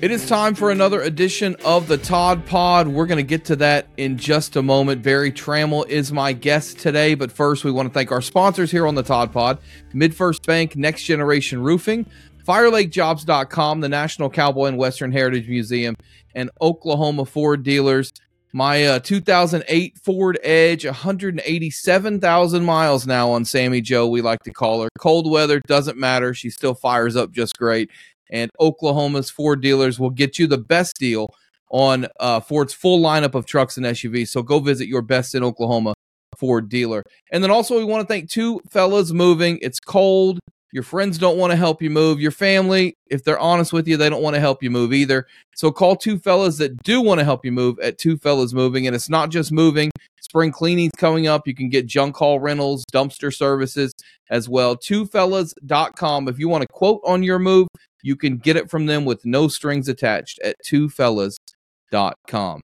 It is time for another edition of the Todd Pod. We're going to get to that in just a moment. Berry Tramel is my guest today, but first we want to thank our sponsors here on the Todd Pod MidFirst Bank, Next Generation Roofing, FireLakeJobs.com, the National Cowboy and Western Heritage Museum, and Oklahoma Ford Dealers. My uh, 2008 Ford Edge, 187,000 miles now on Sammy Joe, we like to call her. Cold weather doesn't matter. She still fires up just great and Oklahoma's Ford dealers will get you the best deal on uh, Ford's full lineup of trucks and SUVs. So go visit your best in Oklahoma Ford dealer. And then also, we want to thank two fellas moving. It's cold. Your friends don't want to help you move. Your family, if they're honest with you, they don't want to help you move either. So call two fellas that do want to help you move at Two Fellas Moving. And it's not just moving. Spring cleaning's coming up. You can get junk haul rentals, dumpster services as well. Twofellas.com. If you want a quote on your move, you can get it from them with no strings attached at twofellas.com.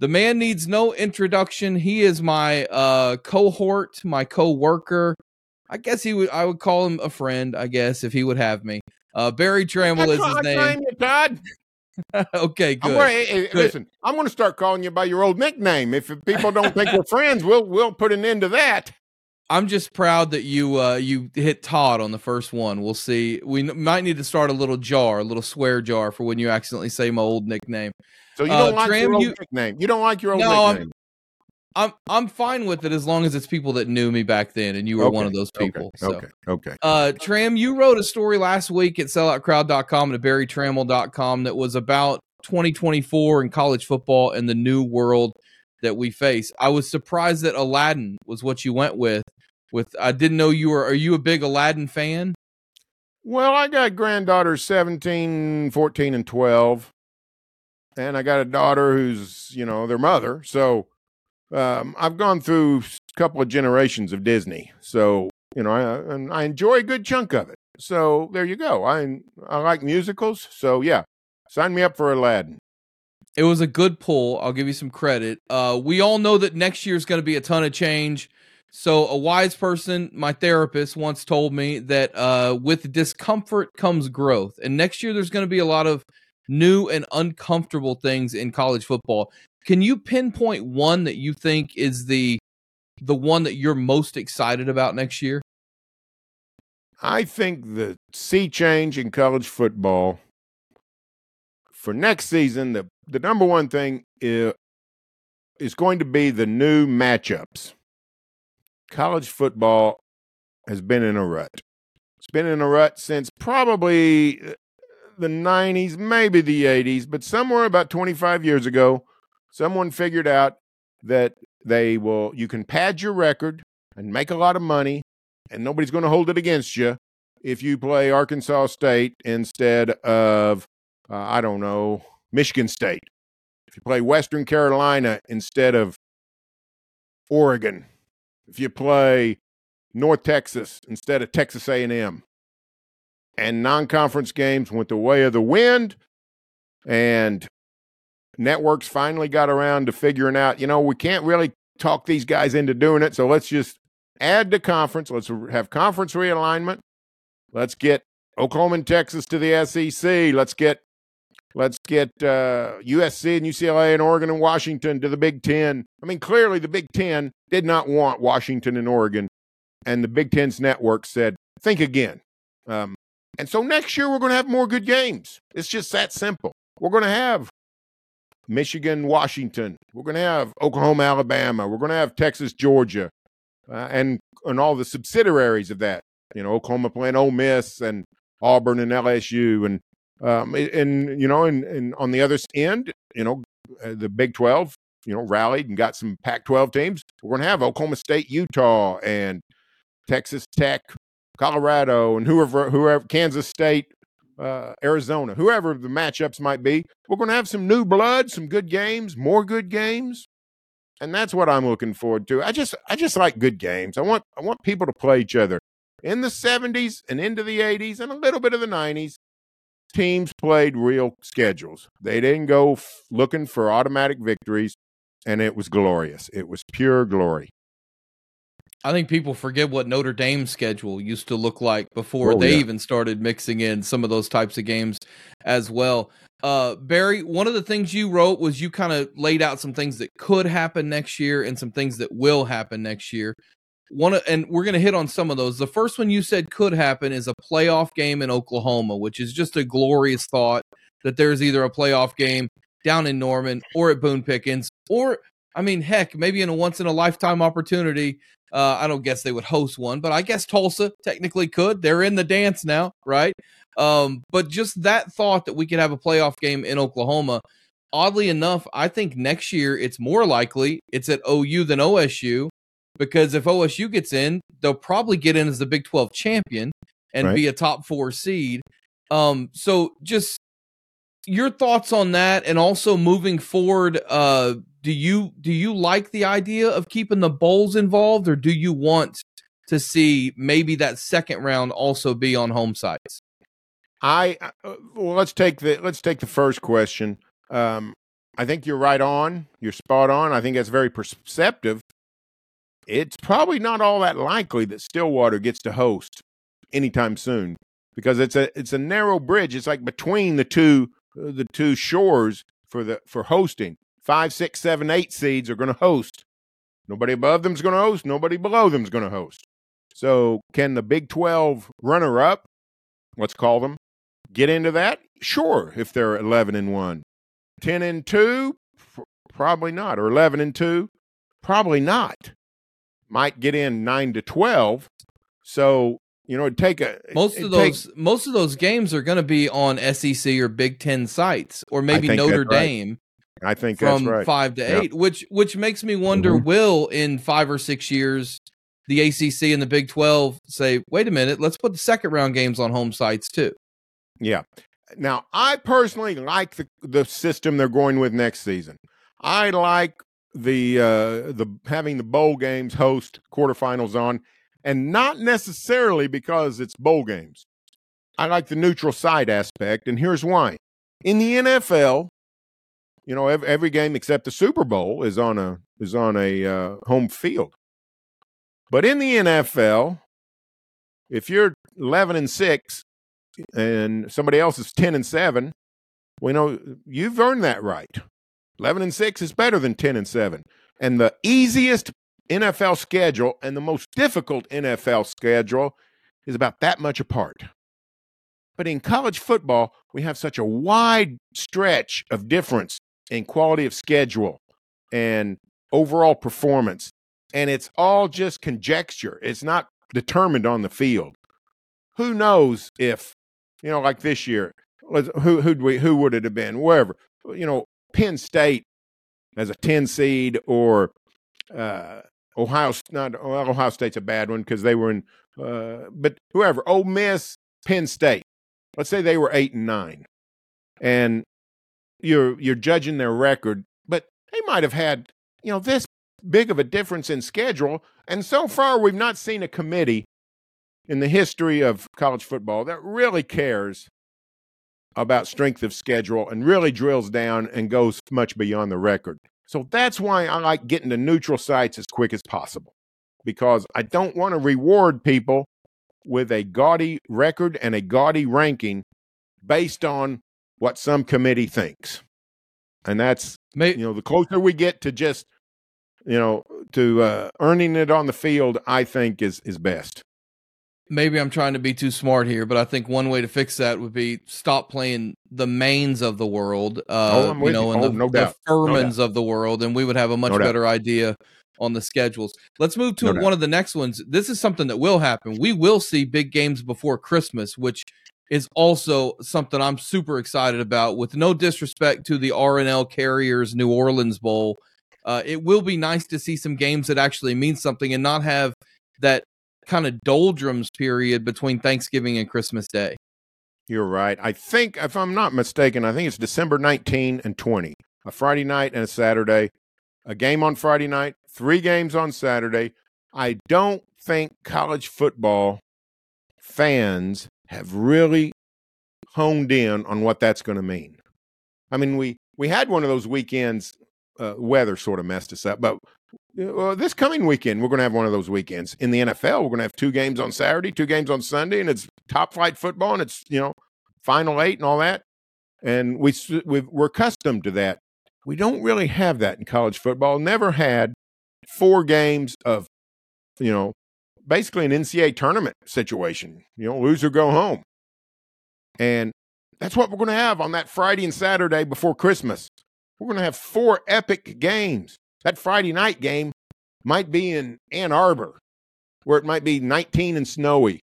The man needs no introduction. He is my uh, cohort, my co-worker. I guess he would. I would call him a friend. I guess if he would have me. Uh, Berry Tramel is his name. you, Todd. okay, good. I'm gonna, hey, Good. Listen, I'm going to start calling you by your old nickname. If people don't think we're friends, we'll we'll put an end to that. I'm just proud that you uh, you hit Todd on the first one. We'll see. We might need to start a little jar, a little swear jar for when you accidentally say my old nickname. So you Uh, don't like Tram, your old you- nickname. You don't like your old No, I'm- nickname. I'm I'm fine with it as long as it's people that knew me back then, and you were one of those people. Okay. So. Okay. Okay. Uh, Tram, you wrote a story last week at selloutcrowd.com and at berrytramel.com that was about 2024 and college football and the new world that we face. I was surprised that Aladdin was what you went with. With I didn't know you were. Are you a big Aladdin fan? Well, I got granddaughters 17, 14, and 12. And I got a daughter who's, you know, their mother. So um, I've gone through a couple of generations of Disney. So, you know, I, and I enjoy a good chunk of it. So there you go. I, I like musicals. So, yeah, sign me up for Aladdin. It was a good pull. I'll give you some credit. Uh, we all know that next year is going to be a ton of change. So, a wise person, my therapist, once told me that uh, with discomfort comes growth. And next year, there's going to be a lot of new and uncomfortable things in college football. Can you pinpoint one that you think is the the one that you're most excited about next year? I think the sea change in college football for next season, the, the number one thing is, is going to be the new matchups. College football has been in a rut. It's been in a rut since probably uh, the 90s, maybe the 80s, but somewhere about 25 years ago, someone figured out that they will you can pad your record and make a lot of money and nobody's going to hold it against you if you play Arkansas State instead of, uh, I don't know, Michigan State. If you play Western Carolina instead of Oregon. If you play North Texas instead of Texas A&M. And non-conference games went the way of the wind and networks finally got around to figuring out, you know, we can't really talk these guys into doing it, so let's just add to conference. Let's have conference realignment. Let's get Oklahoma and Texas to the SEC. Let's get let's get uh, USC and UCLA and Oregon and Washington to the Big Ten. I mean, clearly the Big Ten did not want Washington and Oregon, and the Big Ten's network said, "Think again." Um, and so next year we're going to have more good games. It's just that simple. We're going to have Michigan, Washington. We're going to have Oklahoma, Alabama. We're going to have Texas, Georgia, uh, and and all the subsidiaries of that. You know, Oklahoma playing Ole Miss and Auburn and LSU, and um, and you know, and, and on the other end, you know, uh, the Big Twelve, you know, rallied and got some Pac-12 teams. We're going to have Oklahoma State, Utah, and Texas Tech, Colorado, and whoever, whoever, Kansas State, uh, Arizona, whoever the matchups might be. We're going to have some new blood, some good games, more good games, and that's what I'm looking forward to. I just, I just like good games. I want, I want people to play each other. In the 70s and into the 80s and a little bit of the 90s, teams played real schedules. They didn't go f- looking for automatic victories, and it was glorious. It was pure glory. I think people forget what Notre Dame's schedule used to look like before oh, they yeah. even started mixing in some of those types of games as well. Uh, Berry, one of the things you wrote was you kind of laid out some things that could happen next year and some things that will happen next year. One and we're going to hit on some of those. The first one you said could happen is a playoff game in Oklahoma, which is just a glorious thought that there's either a playoff game down in Norman or at Boone Pickens or I mean, heck, maybe in a once in a lifetime opportunity. Uh, I don't guess they would host one, but I guess Tulsa technically could. They're in the dance now, right? Um, but just that thought that we could have a playoff game in Oklahoma, oddly enough, I think next year it's more likely it's at OU than OSU because if OSU gets in, they'll probably get in as the Big 12 champion and right. be a top four seed. Um, so just your thoughts on that and also moving forward, uh, do you do you like the idea of keeping the bowls involved, or do you want to see maybe that second round also be on home sites? I uh, well, let's take the let's take the first question. Um, I think you're right on. You're spot on. I think that's very perceptive. It's probably not all that likely that Stillwater gets to host anytime soon because it's a it's a narrow bridge. It's like between the two uh, the two shores for the for hosting five, six, seven, eight seeds are going to host. Nobody above them is going to host. Nobody below them is going to host. So, can the Big 12 runner up, let's call them, get into that? Sure, if they're 11 and 1. 10 and 2? Probably not. Or 11 and 2? Probably not. Might get in 9 to 12. So, you know, it'd take a most of those take, most of those games are going to be on SEC or Big 10 sites or maybe Notre Dame. Right. I think from right. five to eight, which which makes me wonder: mm-hmm. Will in five or six years the ACC and the Big Twelve say, "Wait a minute, let's put the second round games on home sites too"? Yeah. Now, I personally like the the system they're going with next season. I like the uh, the having the bowl games host quarterfinals on, and not necessarily because it's bowl games. I like the neutral site aspect, and here's why. In the NFL, you know, every, every game except the Super Bowl is on a is on a uh, home field. But in the NFL, if you're 11 and 6 and somebody else is 10 and 7, we know you've earned that right. 11 and 6 is better than 10 and 7. And the easiest NFL schedule and the most difficult NFL schedule is about that much apart. But in college football, we have such a wide stretch of difference in quality of schedule and overall performance. And it's all just conjecture. It's not determined on the field. Who knows if, you know, like this year, who who who would it have been? Wherever, you know, Penn State as a ten seed or uh, Ohio. Not well, Ohio State's a bad one because they were in. Uh, but whoever, Ole Miss, Penn State. Let's say they were eight and nine, and you're you're judging their record, but they might have had you know this big of a difference in schedule, and so far we've not seen a committee in the history of college football that really cares about strength of schedule and really drills down and goes much beyond the record. So that's why I like getting to neutral sites as quick as possible because I don't want to reward people with a gaudy record and a gaudy ranking based on what some committee thinks. And that's, May- you know, the closer we get to just, you know, to uh, earning it on the field, I think is is best. Maybe I'm trying to be too smart here, but I think one way to fix that would be stop playing the Maines of the world, uh, oh, you know, and oh, the, no the Furmans no of the world, and we would have a much no better doubt. idea on the schedules. Let's move to one doubt. of the next ones. This is something that will happen. We will see big games before Christmas, which is also something I'm super excited about. With no disrespect to the R+L Carriers New Orleans Bowl, uh, it will be nice to see some games that actually mean something and not have that kind of doldrums period between Thanksgiving and Christmas Day. You're right. I think, if I'm not mistaken, I think it's December 19 and 20, a Friday night and a Saturday, a game on Friday night, three games on Saturday. I don't think college football fans have really honed in on what that's going to mean. I mean, we we had one of those weekends. Uh, weather sort of messed us up, but well, this coming weekend, we're going to have one of those weekends. In the NFL, we're going to have two games on Saturday, two games on Sunday, and it's top flight football, and it's you know final eight and all that. And we we're accustomed to that. We don't really have that in college football. Never had four games of, you know, basically an NCAA tournament situation. You know, lose or go home. And that's what we're going to have on that Friday and Saturday before Christmas. We're going to have four epic games. That Friday night game might be in Ann Arbor, where it might be 19 and snowy.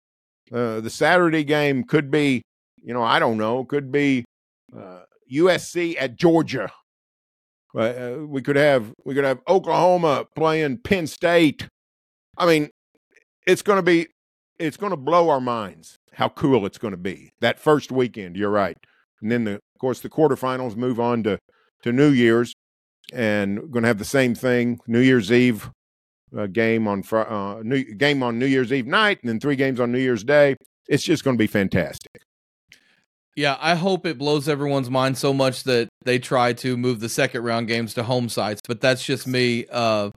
Uh, the Saturday game could be, you know, I don't know, could be uh, USC at Georgia. Uh, we could have we could have Oklahoma playing Penn State. I mean, it's going to be it's going to blow our minds how cool it's going to be that first weekend. You're right, and then the, of course the quarterfinals move on to to New Year's, and we're going to have the same thing New Year's Eve uh, game on fr- uh, new game on New Year's Eve night, and then three games on New Year's Day. It's just going to be fantastic. Yeah, I hope it blows everyone's mind so much that they try to move the second round games to home sites, but that's just me. Uh,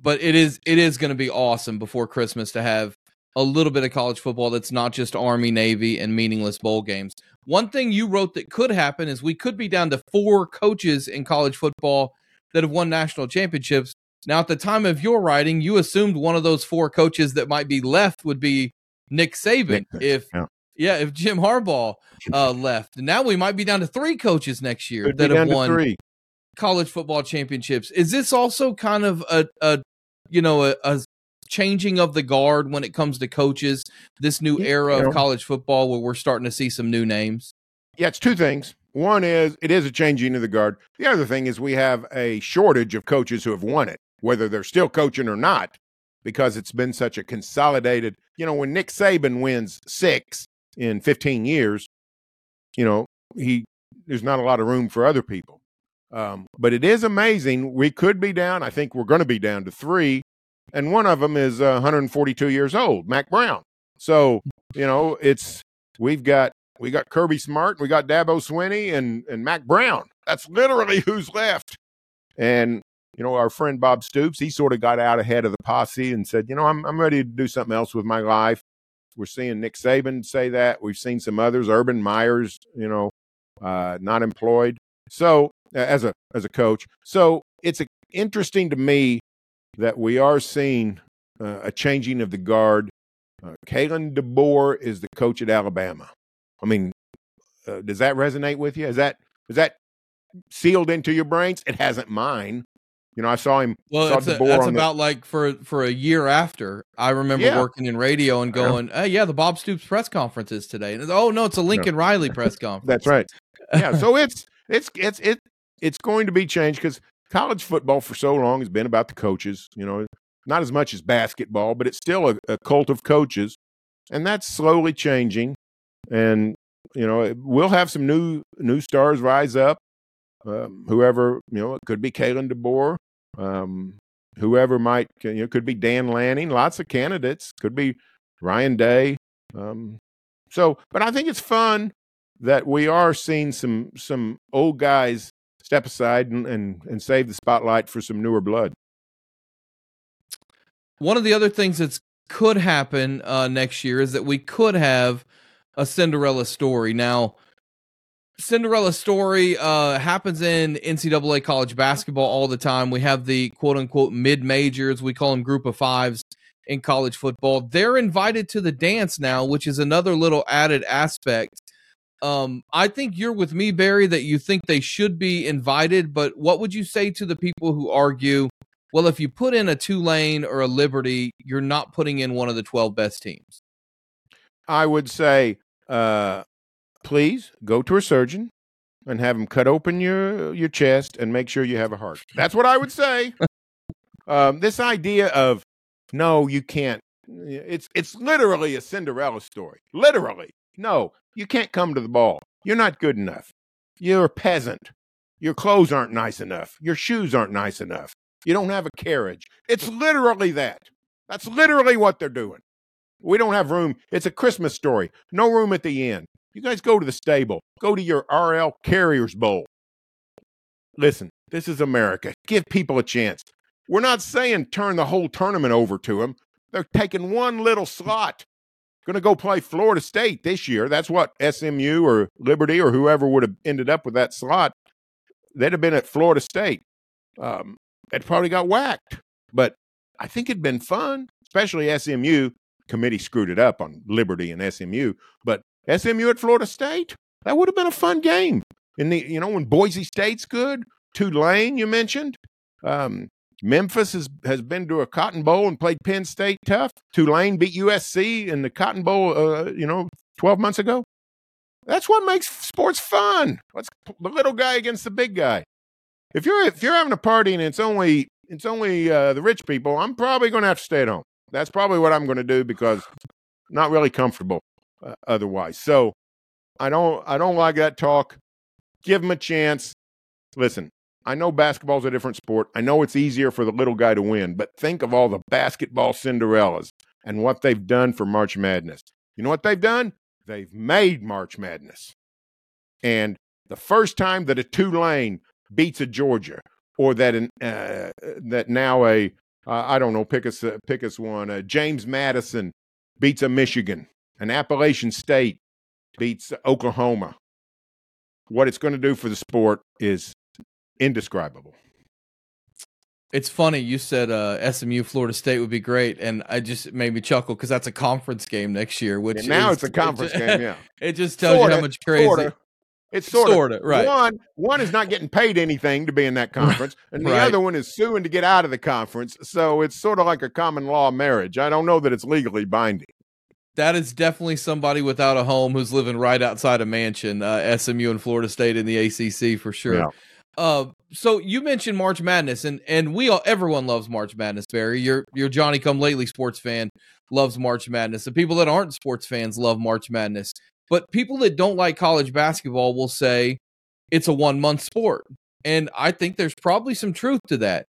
but it is it is going to be awesome before Christmas to have a little bit of college football that's not just Army, Navy, and meaningless bowl games. One thing you wrote that could happen is we could be down to four coaches in college football that have won national championships. Now, at the time of your writing, you assumed one of those four coaches that might be left would be Nick Saban. Nick, if yeah. Yeah, if Jim Harbaugh uh, left, now we might be down to three coaches next year Could that have won three. college football championships. Is this also kind of a, a you know a, a, changing of the guard when it comes to coaches? This new era of college football where we're starting to see some new names. Yeah, it's two things. One is it is a changing of the guard. The other thing is we have a shortage of coaches who have won it, whether they're still coaching or not, because it's been such a consolidated. You know, when Nick Saban wins six, in 15 years, you know, he there's not a lot of room for other people. Um, but it is amazing. We could be down. I think we're going to be down to three, and one of them is uh, 142 years old, Mack Brown. So you know, it's we've got we got Kirby Smart, we got Dabo Swinney, and and Mack Brown. That's literally who's left. And you know, our friend Bob Stoops, he sort of got out ahead of the posse and said, you know, I'm I'm ready to do something else with my life. We're seeing Nick Saban say that. We've seen some others, Urban Myers, you know, uh, not employed. So as a as a coach, so it's a, interesting to me that we are seeing uh, a changing of the guard. Uh, Kalen DeBoer is the coach at Alabama. I mean, uh, does that resonate with you? Is that is that sealed into your brains? It hasn't mine. You know, I saw him. Well, saw that's, a, that's about the, like for for a year after. I remember yeah. working in radio and going, "Hey, yeah, the Bob Stoops press conference is today." And oh no, it's a Lincoln no. Riley press conference. that's right. Yeah, so it's it's it's it it's going to be changed because college football for so long has been about the coaches. You know, not as much as basketball, but it's still a, a cult of coaches, and that's slowly changing. And you know, we'll have some new new stars rise up. Um, whoever you know, it could be Kalen DeBoer, um, whoever might, you know, could be Dan Lanning, lots of candidates, could be Ryan Day. Um, so, but I think it's fun that we are seeing some some old guys step aside and, and, and save the spotlight for some newer blood. One of the other things that could happen uh, next year is that we could have a Cinderella story. Now, Cinderella story uh, happens in NCAA college basketball all the time. We have the quote unquote mid majors. We call them group of fives in college football. They're invited to the dance now, which is another little added aspect. Um, I think you're with me, Berry, that you think they should be invited. But what would you say to the people who argue, well, if you put in a Tulane or a Liberty, you're not putting in one of the 12 best teams? I would say uh, please go to a surgeon and have him cut open your your chest and make sure you have a heart. That's what I would say. um, this idea of no, you can't. It's it's literally a Cinderella story. Literally, no, you can't come to the ball. You're not good enough. You're a peasant. Your clothes aren't nice enough. Your shoes aren't nice enough. You don't have a carriage. It's literally that. That's literally what they're doing. We don't have room. It's a Christmas story. No room at the end. You guys go to the stable, go to your R+L Carriers Bowl. Listen, this is America. Give people a chance. We're not saying turn the whole tournament over to them. They're taking one little slot. Going to go play Florida State this year. That's what SMU or Liberty or whoever would have ended up with that slot. They'd have been at Florida State. Um, it probably got whacked. But I think it'd been fun, especially SMU. Committee screwed it up on Liberty and SMU, but SMU at Florida State, that would have been a fun game. In the you know when Boise State's good, Tulane you mentioned, um, Memphis has has been to a Cotton Bowl and played Penn State tough. Tulane beat USC in the Cotton Bowl, uh, you know, twelve months ago. That's what makes sports fun. Let's the little guy against the big guy. If you're if you're having a party and it's only it's only uh, the rich people, I'm probably going to have to stay at home. That's probably what I'm going to do because not really comfortable uh, otherwise. So I don't I don't like that talk. Give them a chance. Listen, I know basketball's a different sport. I know it's easier for the little guy to win, but think of all the basketball Cinderellas and what they've done for March Madness. You know what they've done? They've made March Madness. And the first time that a Tulane beats a Georgia or that an, uh, that now a uh, I don't know pick us uh, pick us one uh, James Madison beats a Michigan, an Appalachian State beats Oklahoma. What it's going to do for the sport is indescribable. It's funny you said uh, SMU Florida State would be great, and I just made me chuckle because that's a conference game next year. Which and now is, it's a conference it, game. Yeah, it just tells you how much crazy. Sorta. It's sort, sort of right. One, one is not getting paid anything to be in that conference, and the Right. other one is suing to get out of the conference. So it's sort of like a common law marriage. I don't know that it's legally binding. That is definitely somebody without a home who's living right outside a mansion. Uh, SMU and Florida State in the ACC for sure. Yeah. Uh, so you mentioned March Madness, and and we all everyone loves March Madness. Berry, your your Johnny Come Lately sports fan loves March Madness. The people that aren't sports fans love March Madness, but people that don't like college basketball will say it's a one month sport, and I think there's probably some truth to that.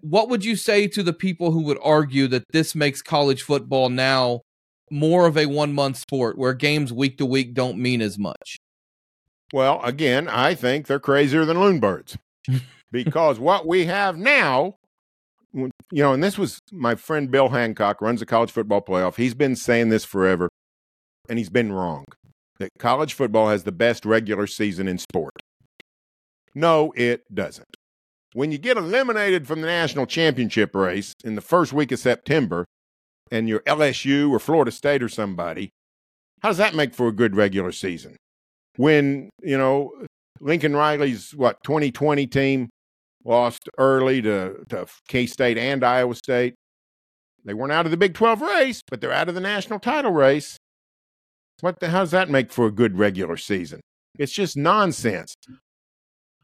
What would you say to the people who would argue that this makes college football now more of a one month sport where games week to week don't mean as much? Well, again, I think they're crazier than loon birds because what we have now, you know, and this was my friend Bill Hancock runs the college football playoff. He's been saying this forever, and he's been wrong that college football has the best regular season in sport. No, it doesn't. When you get eliminated from the national championship race in the first week of September and you're LSU or Florida State or somebody, how does that make for a good regular season? When, you know, Lincoln Riley's what 2020 team lost early to, to K State and Iowa State. They weren't out of the Big 12 race, but they're out of the national title race. What the how does that make for a good regular season? It's just nonsense.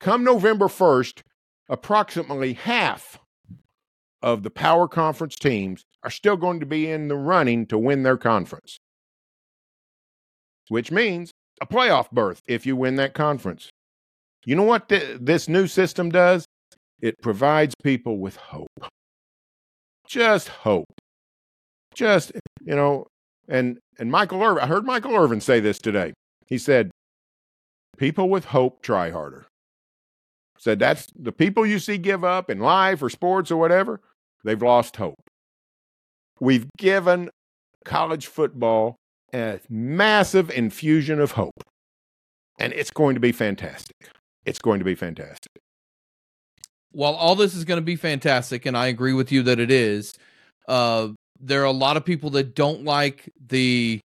Come November 1st, approximately half of the power conference teams are still going to be in the running to win their conference, which means a playoff berth if you win that conference. You know what th- this new system does? It provides people with hope. Just hope. Just, you know, and and Michael Irvin, I heard Michael Irvin say this today. He said, "People with hope try harder." Said that's the people you see give up in life or sports or whatever, they've lost hope. We've given college football a massive infusion of hope. And it's going to be fantastic. It's going to be fantastic. while all this is going to be fantastic, and I agree with you that it is, uh, there are a lot of people that don't like the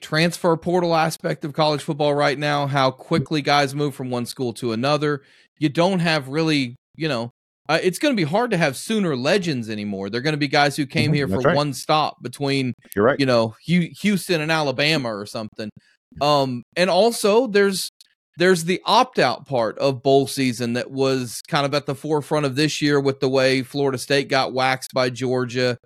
transfer portal aspect of college football right now, how quickly guys move from one school to another. You don't have really, you know, uh, it's going to be hard to have Sooner legends anymore. They're going to be guys who came Mhm, here for right. one stop between You're right. you know Houston and Alabama or something. Um, and also there's there's the opt out part of bowl season that was kind of at the forefront of this year with the way Florida State got waxed by Georgia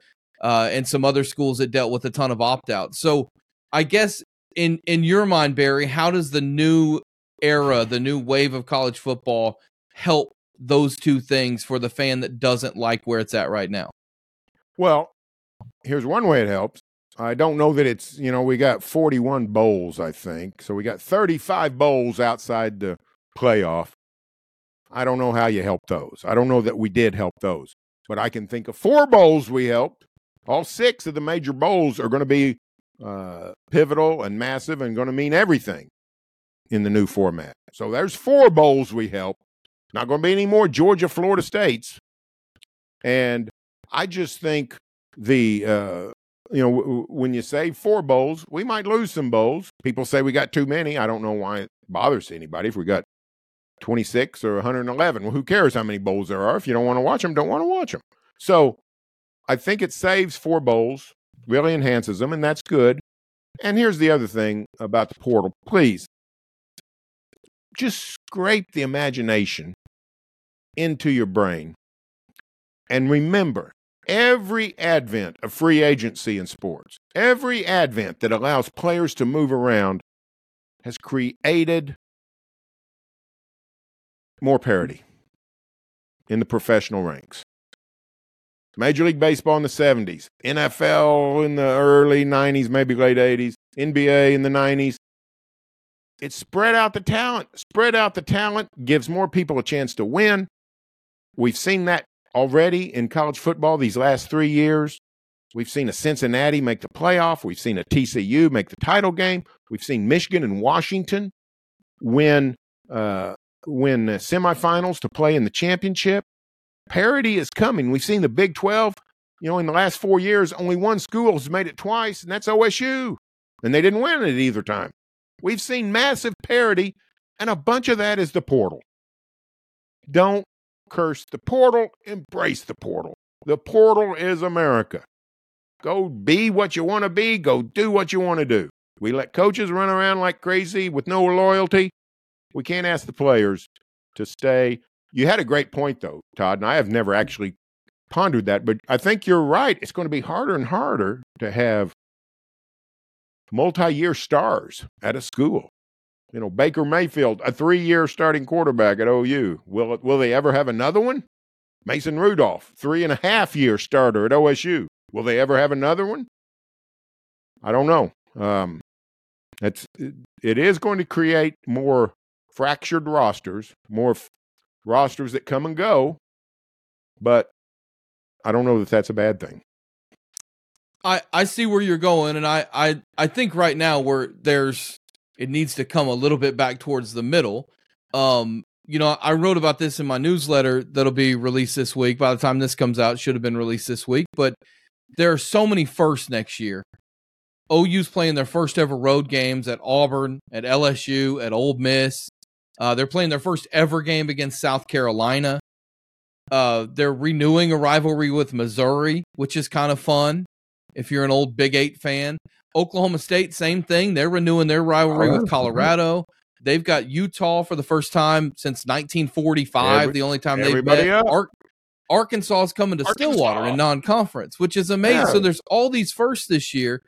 uh, and some other schools that dealt with a ton of opt outs. So I guess in in your mind, Berry, how does the new era, the new wave of college football help those two things for the fan that doesn't like where it's at right now? Well, here's one way it helps. I don't know that it's, you know, we got 41 bowls, I think. So we got 35 bowls outside the playoff. I don't know how you help those. I don't know that we did help those. but I can think of four bowls we helped. All six of the major bowls are going to be uh, pivotal and massive and going to mean everything in the new format. So there's four bowls we help. Not going to be any more Georgia, Florida states. And I just think the uh, you know w- when you say four bowls, we might lose some bowls. People say we got too many. I don't know why it bothers anybody if we got 26 or 111. Well, who cares how many bowls there are? If you don't want to watch them, don't want to watch them. So I think it saves four bowls, really enhances them, and that's good. And here's the other thing about the portal. Please just scrape the imagination into your brain and remember every advent of free agency in sports, every advent that allows players to move around has created more parity in the professional ranks. Major League Baseball in the 70s, NFL in the early 90s, maybe late 80s, NBA in the 90s. It spread out the talent, spread out the talent, gives more people a chance to win. We've seen that already in college football these last three years. We've seen a Cincinnati make the playoff. We've seen a TCU make the title game. We've seen Michigan and Washington win uh, win semifinals to play in the championship. Parity is coming. We've seen the Big 12, you know, in the last four years, only one school has made it twice, and that's OSU. And they didn't win it either time. We've seen massive parity, and a bunch of that is the portal. Don't curse the portal, embrace the portal. The portal is America. Go be what you want to be, go do what you want to do. We let coaches run around like crazy with no loyalty. We can't ask the players to stay. You had a great point, though, Todd, and I have never actually pondered that, but I think you're right. It's going to be harder and harder to have multi year stars at a school. You know, Baker Mayfield, a three year starting quarterback at OU. Will, will they ever have another one? Mason Rudolph, three and a half year starter at OSU. Will they ever have another one? I don't know. Um, it's, it, it is going to create more fractured rosters, more rosters that come and go, but I don't know that that's a bad thing. I, I see where you're going, and I, I, I think right now where there's it needs to come a little bit back towards the middle. Um, you know, I wrote about this in my newsletter that'll be released this week. By the time this comes out, should have been released this week. But there are so many firsts next year. OU's playing their first ever road games at Auburn, at LSU, at Ole Miss. Uh, they're playing their first ever game against South Carolina. Uh, they're renewing a rivalry with Missouri, which is kind of fun if you're an old Big Eight fan. Oklahoma State, same thing. They're renewing their rivalry with Colorado. They've got Utah for the first time since 1945. Every, the only time they've met. Ar- Arkansas is coming to Arkansas. Stillwater in non-conference, which is amazing. Yeah. So there's all these firsts this year.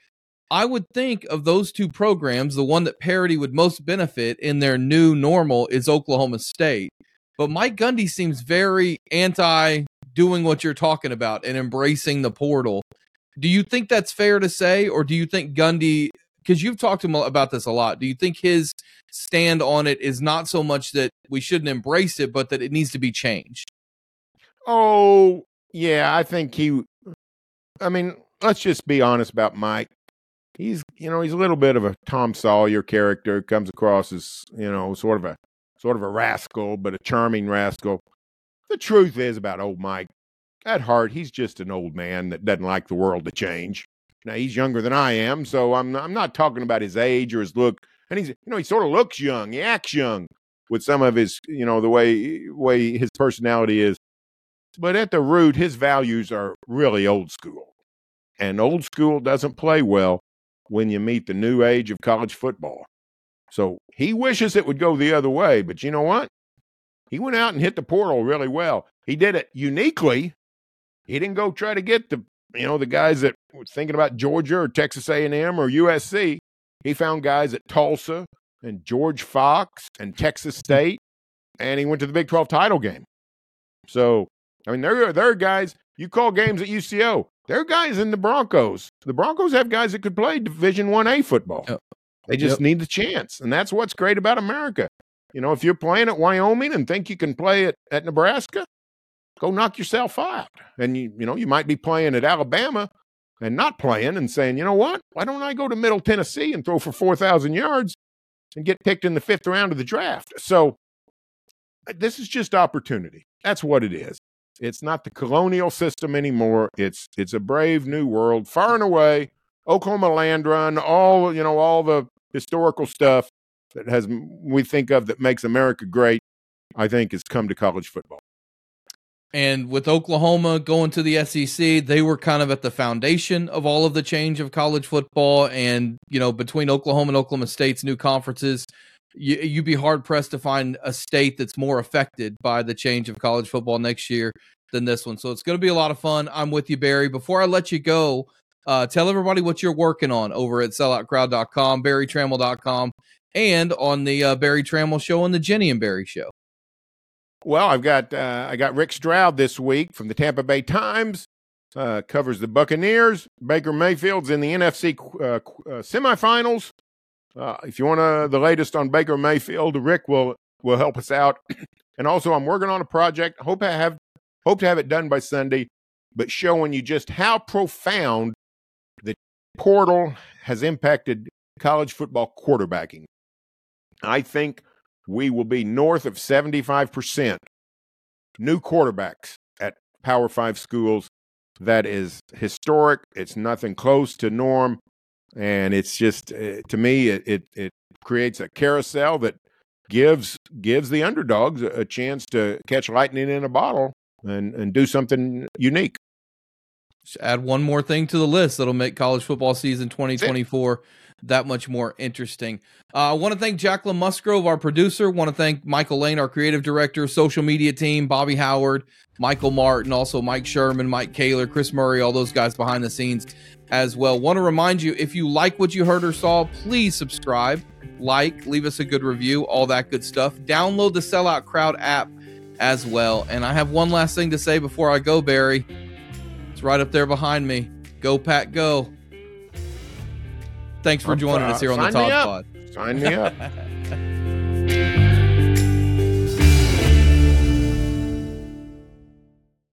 I would think of those two programs, the one that parity would most benefit in their new normal is Oklahoma State. But Mike Gundy seems very anti doing what you're talking about and embracing the portal. Do you think that's fair to say, or do you think Gundy? Because you've talked to him about this a lot. Do you think his stand on it is not so much that we shouldn't embrace it, but that it needs to be changed? Oh, yeah, I think he. I mean, let's just be honest about Mike. He's, you know, he's a little bit of a Tom Sawyer character. Comes across as, you know, sort of a sort of a rascal, but a charming rascal. The truth is about old Mike at heart, he's just an old man that doesn't like the world to change. Now he's younger than I am, so I'm I'm not talking about his age or his look. And he's you know he sort of looks young, he acts young with some of his you know the way way his personality is. But at the root, his values are really old school, and old school doesn't play well when you meet the new age of college football. So he wishes it would go the other way, but you know what? He went out and hit the portal really well. He did it uniquely he didn't go try to get the you know the guys that were thinking about Georgia or Texas A&M or USC. He found guys at Tulsa and George Fox and Texas hmm. State, and he went to the Big 12 title game. So, I mean, there are, there are guys, you call games at UCO, there are guys in the Bronchos. The Bronchos have guys that could play Division 1A football. Yep. They just yep. need the chance. And that's what's great about America. You know, if you're playing at Wyoming and think you can play at, at Nebraska, go knock yourself out. And you, you know, you might be playing at Alabama and not playing and saying, you know what? Why don't I go to Middle Tennessee and throw for 4,000 yards and get picked in the fifth round of the draft? So uh, this is just opportunity. That's what it is. It's not the colonial system anymore. It's it's a brave new world, far and away. Oklahoma land run, all you know, all the historical stuff that has we think of that makes America great. I think has come to college football. And with Oklahoma going to the SEC, they were kind of at the foundation of all of the change of college football. And, you know, between Oklahoma and Oklahoma State's new conferences, you, you'd be hard pressed to find a state that's more affected by the change of college football next year than this one. So it's going to be a lot of fun. I'm with you, Berry. Before I let you go, uh, tell everybody what you're working on over at selloutcrowd.com, berrytramel.com, and on the uh, Berry Tramel Show and the Jenny and Berry Show. Well, I've got uh, I got Rick Stroud this week from the Tampa Bay Times. Uh, covers the Buccaneers. Baker Mayfield's in the NFC uh, uh, semifinals. Uh, if you want uh, the latest on Baker Mayfield, Rick will will help us out. and also, I'm working on a project. Hope I have hope to have it done by Sunday, but showing you just how profound the portal has impacted college football quarterbacking. I think we will be north of 75% new quarterbacks at Power Five schools. That is historic. It's nothing close to norm. And it's just, uh, to me, it, it, it, creates a carousel that gives gives the underdogs a, a chance to catch lightning in a bottle and, and do something unique. Just add one more thing to the list that'll make college football season 2024 that much more interesting. Uh, I want to thank Jacquelyn Musgrove, our producer. Want to thank Michael Lane, our creative director, social media team, Bobby Howard, Michael Martin, also Mike Sherman, Mike Kaler, Chris Murray, all those guys behind the scenes as well. Want to remind you if you like what you heard or saw, please subscribe, like, leave us a good review, all that good stuff. Download the Sellout Crowd app as well. And I have one last thing to say before I go, Berry. It's right up there behind me. Go, Pack, go. Thanks for joining us here on the Todd Pod. Sign me up.